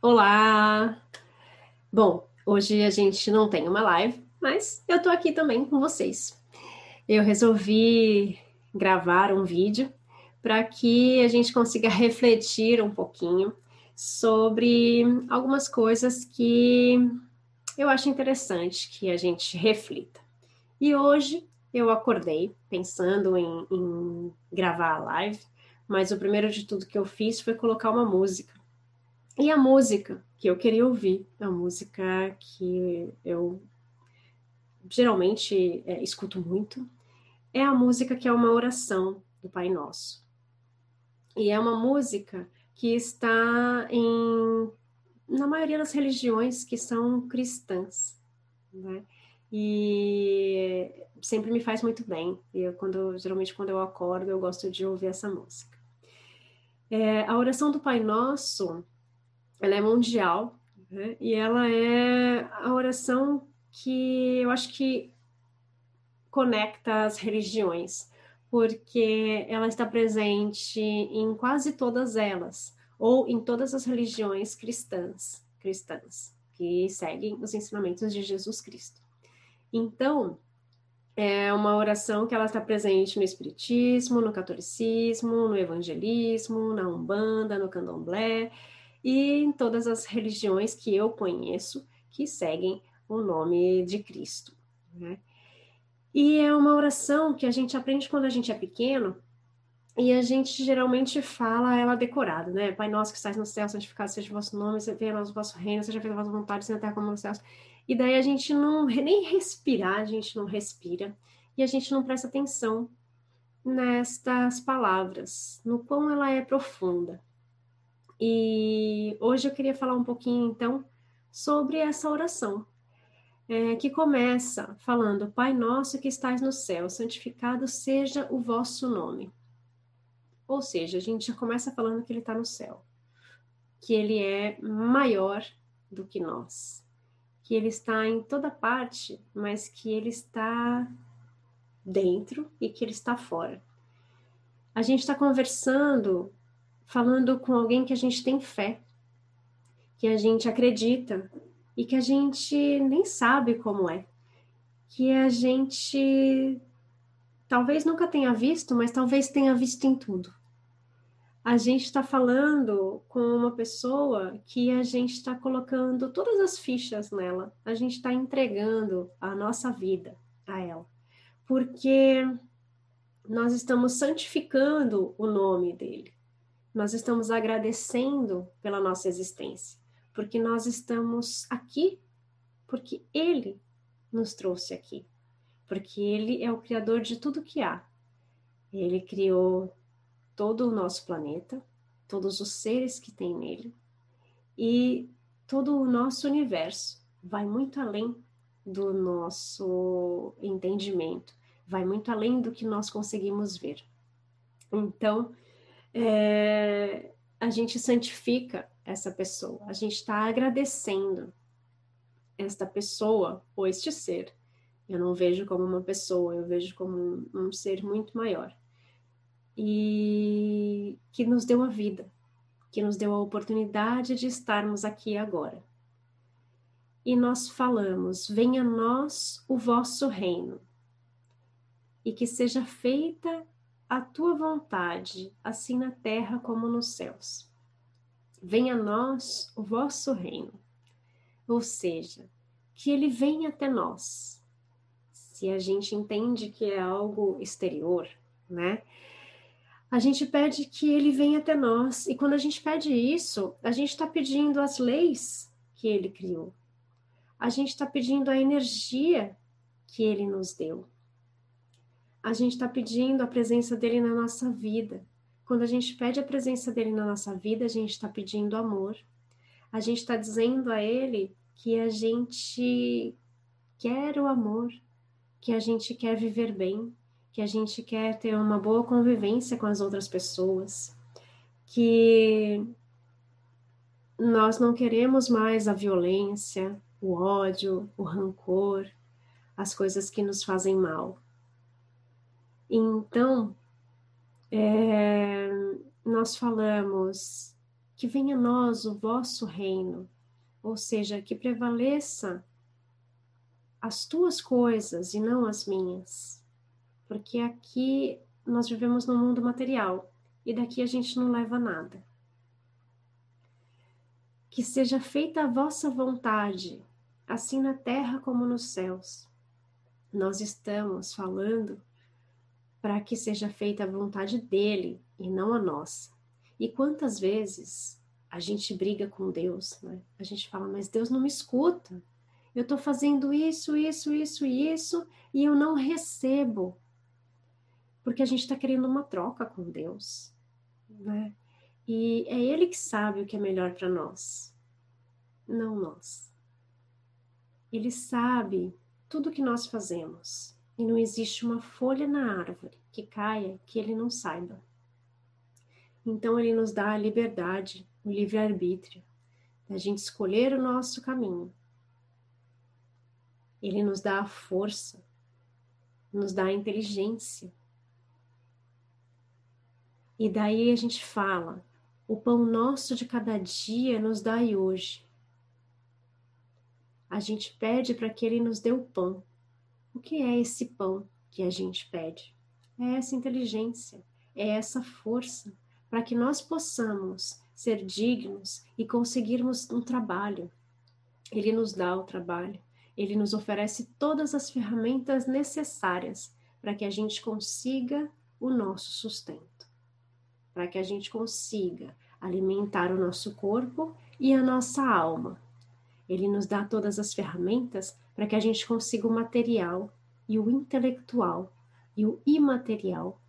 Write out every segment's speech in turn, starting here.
Olá! Bom, hoje a gente não tem uma live, mas eu tô aqui também com vocês. Eu resolvi gravar um vídeo para que a gente consiga refletir um pouquinho sobre algumas coisas que eu acho interessante que a gente reflita. E hoje eu acordei pensando em, em gravar a live, mas o primeiro de tudo que eu fiz foi colocar uma música. E a música que eu queria ouvir, a música que eu geralmente é, escuto muito, é a música que é uma oração do Pai Nosso. E é uma música que está em na maioria das religiões que são cristãs, né? E sempre me faz muito bem. Eu, quando geralmente quando eu acordo eu gosto de ouvir essa música. É, a oração do Pai Nosso ela é mundial, né? e ela é a oração que eu acho que conecta as religiões, porque ela está presente em quase todas elas, ou em todas as religiões cristãs, cristãs que seguem os ensinamentos de Jesus Cristo. Então, é uma oração que ela está presente no espiritismo, no catolicismo, no evangelismo, na umbanda, no candomblé, e em todas as religiões que eu conheço que seguem o nome de Cristo. Né? E é uma oração que a gente aprende quando a gente é pequeno e a gente geralmente fala ela decorada, né? Pai nosso que estás no céu, santificado seja o vosso nome, venha o vosso reino, seja feita a vossa vontade, seja na terra como nos céus. E daí a gente não, nem respirar, a gente não respira e a gente não presta atenção nestas palavras, no quão ela é profunda. E hoje eu queria falar um pouquinho, então, sobre essa oração, é, que começa falando: Pai nosso que estás no céu, santificado seja o vosso nome. Ou seja, a gente já começa falando que ele está no céu, que ele é maior do que nós, que ele está em toda parte, mas que ele está dentro e que ele está fora. A gente está conversando falando com alguém que a gente tem fé, que a gente acredita e que a gente nem sabe como é, que a gente talvez nunca tenha visto, mas talvez tenha visto em tudo. A gente está falando com uma pessoa que a gente está colocando todas as fichas nela, a gente está entregando a nossa vida a ela, porque nós estamos santificando o nome dele nós estamos agradecendo pela nossa existência, porque nós estamos aqui porque Ele nos trouxe aqui, porque Ele é o Criador de tudo que há. Ele criou todo o nosso planeta, todos os seres que tem nele, e todo o nosso universo vai muito além do nosso entendimento, vai muito além do que nós conseguimos ver. Então, é, a gente santifica essa pessoa, a gente está agradecendo esta pessoa ou este ser. Eu não vejo como uma pessoa, eu vejo como um, um ser muito maior. E que nos deu a vida, que nos deu a oportunidade de estarmos aqui agora. E nós falamos: venha a nós o vosso reino, e que seja feita a tua vontade, assim na terra como nos céus. Venha a nós o vosso reino, ou seja, que ele venha até nós. Se a gente entende que é algo exterior, né? A gente pede que ele venha até nós, e quando a gente pede isso, a gente está pedindo as leis que ele criou, a gente está pedindo a energia que ele nos deu a gente está pedindo a presença dele na nossa vida. Quando a gente pede a presença dele na nossa vida, a gente está pedindo amor. A gente está dizendo a ele que a gente quer o amor, que a gente quer viver bem, que a gente quer ter uma boa convivência com as outras pessoas, que nós não queremos mais a violência, o ódio, o rancor, as coisas que nos fazem mal. Então, é, nós falamos que venha a nós o vosso reino, ou seja, que prevaleça as tuas coisas e não as minhas. Porque aqui nós vivemos no mundo material e daqui a gente não leva nada. Que seja feita a vossa vontade, assim na terra como nos céus. Nós estamos falando para que seja feita a vontade dele e não a nossa. E quantas vezes a gente briga com Deus, né? A gente fala, mas Deus não me escuta. Eu estou fazendo isso, isso, isso e isso e eu não recebo. Porque a gente está querendo uma troca com Deus, né? E é Ele que sabe o que é melhor para nós, não nós. Ele sabe tudo que nós fazemos e não existe uma folha na árvore que caia que Ele não saiba. Então Ele nos dá a liberdade, o livre-arbítrio, da gente escolher o nosso caminho. Ele nos dá a força, nos dá a inteligência. E daí a gente fala: o pão nosso de cada dia nos dai hoje. A gente pede para que Ele nos dê o pão. O que é esse pão que a gente pede? É essa inteligência, é essa força para que nós possamos ser dignos e conseguirmos um trabalho. Ele nos dá o trabalho, ele nos oferece todas as ferramentas necessárias para que a gente consiga o nosso sustento, para que a gente consiga alimentar o nosso corpo e a nossa alma. Ele nos dá todas as ferramentas para que a gente consiga o material e o intelectual e o imaterial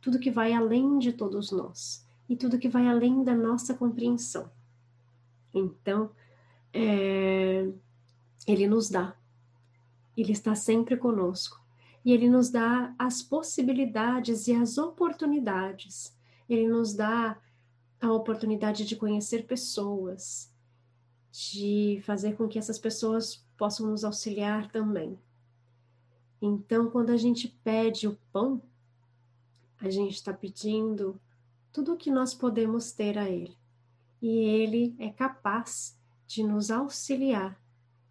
tudo que vai além de todos nós e tudo que vai além da nossa compreensão. Então, é, ele nos dá, ele está sempre conosco e ele nos dá as possibilidades e as oportunidades. Ele nos dá a oportunidade de conhecer pessoas, de fazer com que essas pessoas possam nos auxiliar também. Então, quando a gente pede o pão, a gente está pedindo tudo o que nós podemos ter a Ele. E Ele é capaz de nos auxiliar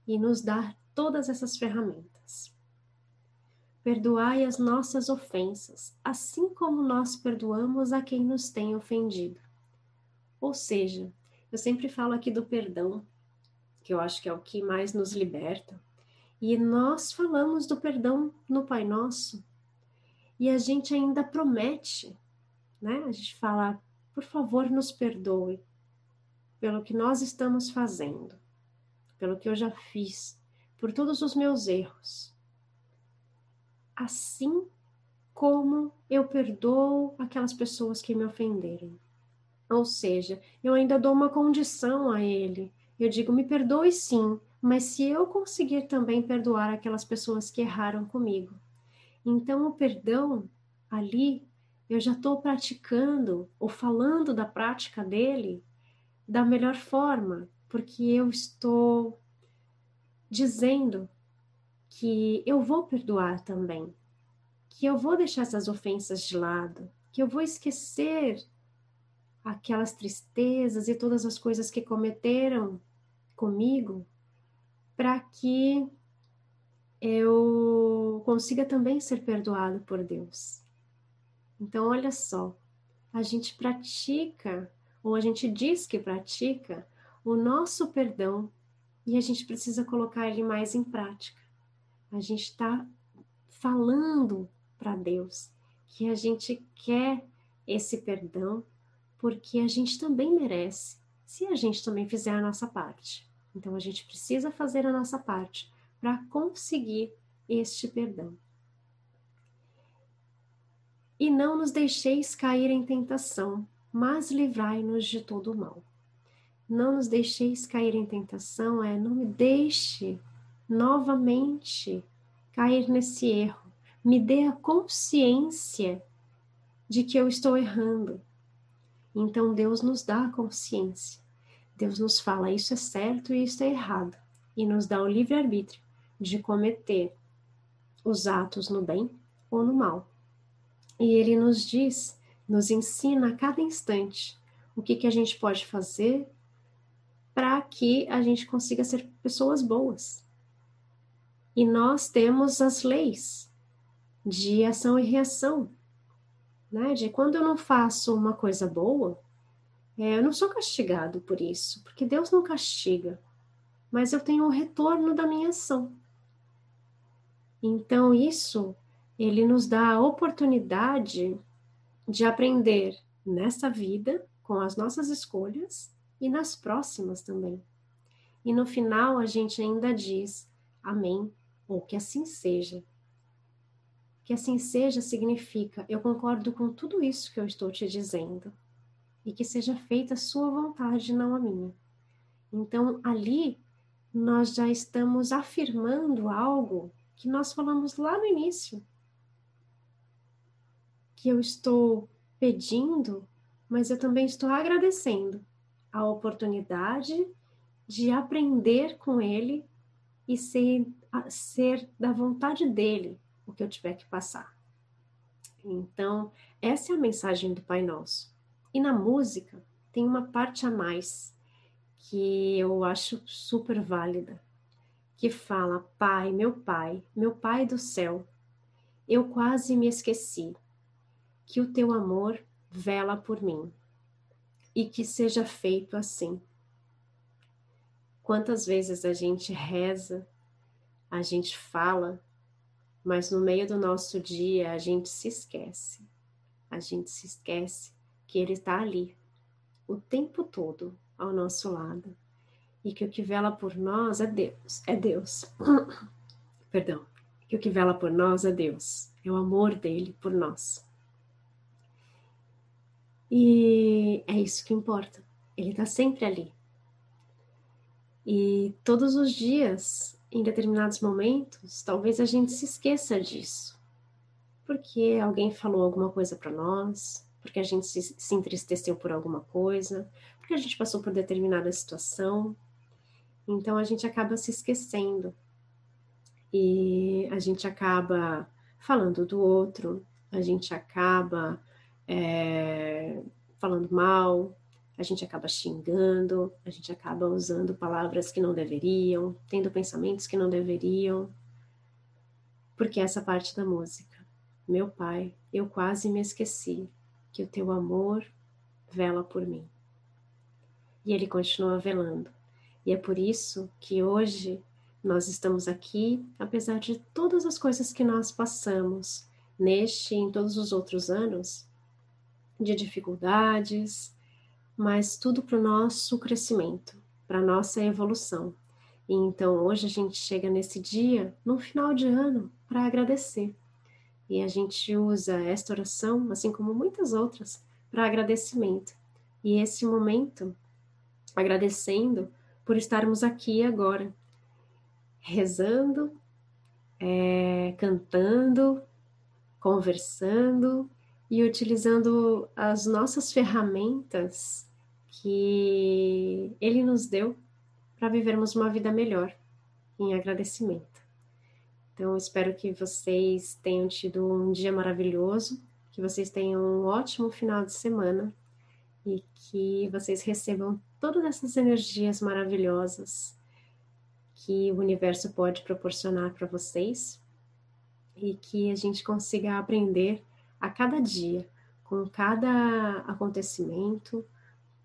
e nos dar todas essas ferramentas. Perdoai as nossas ofensas, assim como nós perdoamos a quem nos tem ofendido. Ou seja, eu sempre falo aqui do perdão, que eu acho que é o que mais nos liberta. E nós falamos do perdão no Pai Nosso, e a gente ainda promete, né? A gente fala, por favor, nos perdoe pelo que nós estamos fazendo, pelo que eu já fiz, por todos os meus erros. Assim como eu perdoo aquelas pessoas que me ofenderam. Ou seja, eu ainda dou uma condição a ele. Eu digo, me perdoe sim, mas se eu conseguir também perdoar aquelas pessoas que erraram comigo, então, o perdão ali, eu já estou praticando ou falando da prática dele da melhor forma, porque eu estou dizendo que eu vou perdoar também, que eu vou deixar essas ofensas de lado, que eu vou esquecer aquelas tristezas e todas as coisas que cometeram comigo, para que eu consiga também ser perdoado por Deus. Então, olha só, a gente pratica, ou a gente diz que pratica, o nosso perdão e a gente precisa colocar ele mais em prática. A gente está falando para Deus que a gente quer esse perdão porque a gente também merece, se a gente também fizer a nossa parte. Então, a gente precisa fazer a nossa parte para conseguir este perdão. E não nos deixeis cair em tentação, mas livrai-nos de todo o mal. Não nos deixeis cair em tentação é não me deixe novamente cair nesse erro. Me dê a consciência de que eu estou errando. Então Deus nos dá a consciência. Deus nos fala isso é certo e isso é errado e nos dá o livre-arbítrio de cometer os atos no bem ou no mal. E ele nos diz, nos ensina a cada instante o que, que a gente pode fazer para que a gente consiga ser pessoas boas. E nós temos as leis de ação e reação, né? De quando eu não faço uma coisa boa, é, eu não sou castigado por isso, porque Deus não castiga, mas eu tenho o retorno da minha ação. Então, isso, ele nos dá a oportunidade de aprender nessa vida, com as nossas escolhas, e nas próximas também. E no final, a gente ainda diz amém, ou que assim seja. Que assim seja significa eu concordo com tudo isso que eu estou te dizendo e que seja feita a sua vontade, não a minha. Então, ali, nós já estamos afirmando algo que nós falamos lá no início. Que eu estou pedindo, mas eu também estou agradecendo a oportunidade de aprender com ele e ser, ser da vontade dele o que eu tiver que passar. Então, essa é a mensagem do Pai Nosso. E na música tem uma parte a mais que eu acho super válida, que fala: Pai, meu Pai, meu Pai do céu, eu quase me esqueci que o teu amor vela por mim e que seja feito assim. Quantas vezes a gente reza, a gente fala, mas no meio do nosso dia a gente se esquece. A gente se esquece que Ele está ali, o tempo todo ao nosso lado. E que o que vela por nós é Deus, é Deus. Perdão. Que o que vela por nós é Deus, é o amor dele por nós. E é isso que importa. Ele está sempre ali. E todos os dias, em determinados momentos, talvez a gente se esqueça disso. Porque alguém falou alguma coisa para nós, porque a gente se, se entristeceu por alguma coisa, porque a gente passou por determinada situação. Então a gente acaba se esquecendo e a gente acaba falando do outro, a gente acaba é, falando mal, a gente acaba xingando, a gente acaba usando palavras que não deveriam, tendo pensamentos que não deveriam, porque essa parte da música. Meu pai, eu quase me esqueci que o teu amor vela por mim. E ele continua velando. E é por isso que hoje nós estamos aqui, apesar de todas as coisas que nós passamos neste e em todos os outros anos, de dificuldades, mas tudo para o nosso crescimento, para a nossa evolução. E então hoje a gente chega nesse dia, no final de ano, para agradecer e a gente usa esta oração, assim como muitas outras, para agradecimento. E esse momento, agradecendo por estarmos aqui agora, rezando, é, cantando, conversando e utilizando as nossas ferramentas que Ele nos deu para vivermos uma vida melhor em agradecimento. Então, espero que vocês tenham tido um dia maravilhoso, que vocês tenham um ótimo final de semana e que vocês recebam todas essas energias maravilhosas que o universo pode proporcionar para vocês e que a gente consiga aprender a cada dia, com cada acontecimento,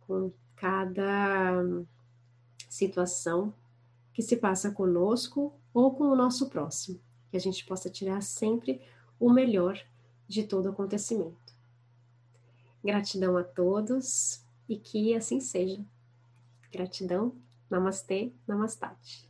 com cada situação que se passa conosco ou com o nosso próximo, que a gente possa tirar sempre o melhor de todo acontecimento. Gratidão a todos e que assim seja. Gratidão. Namastê, namastate.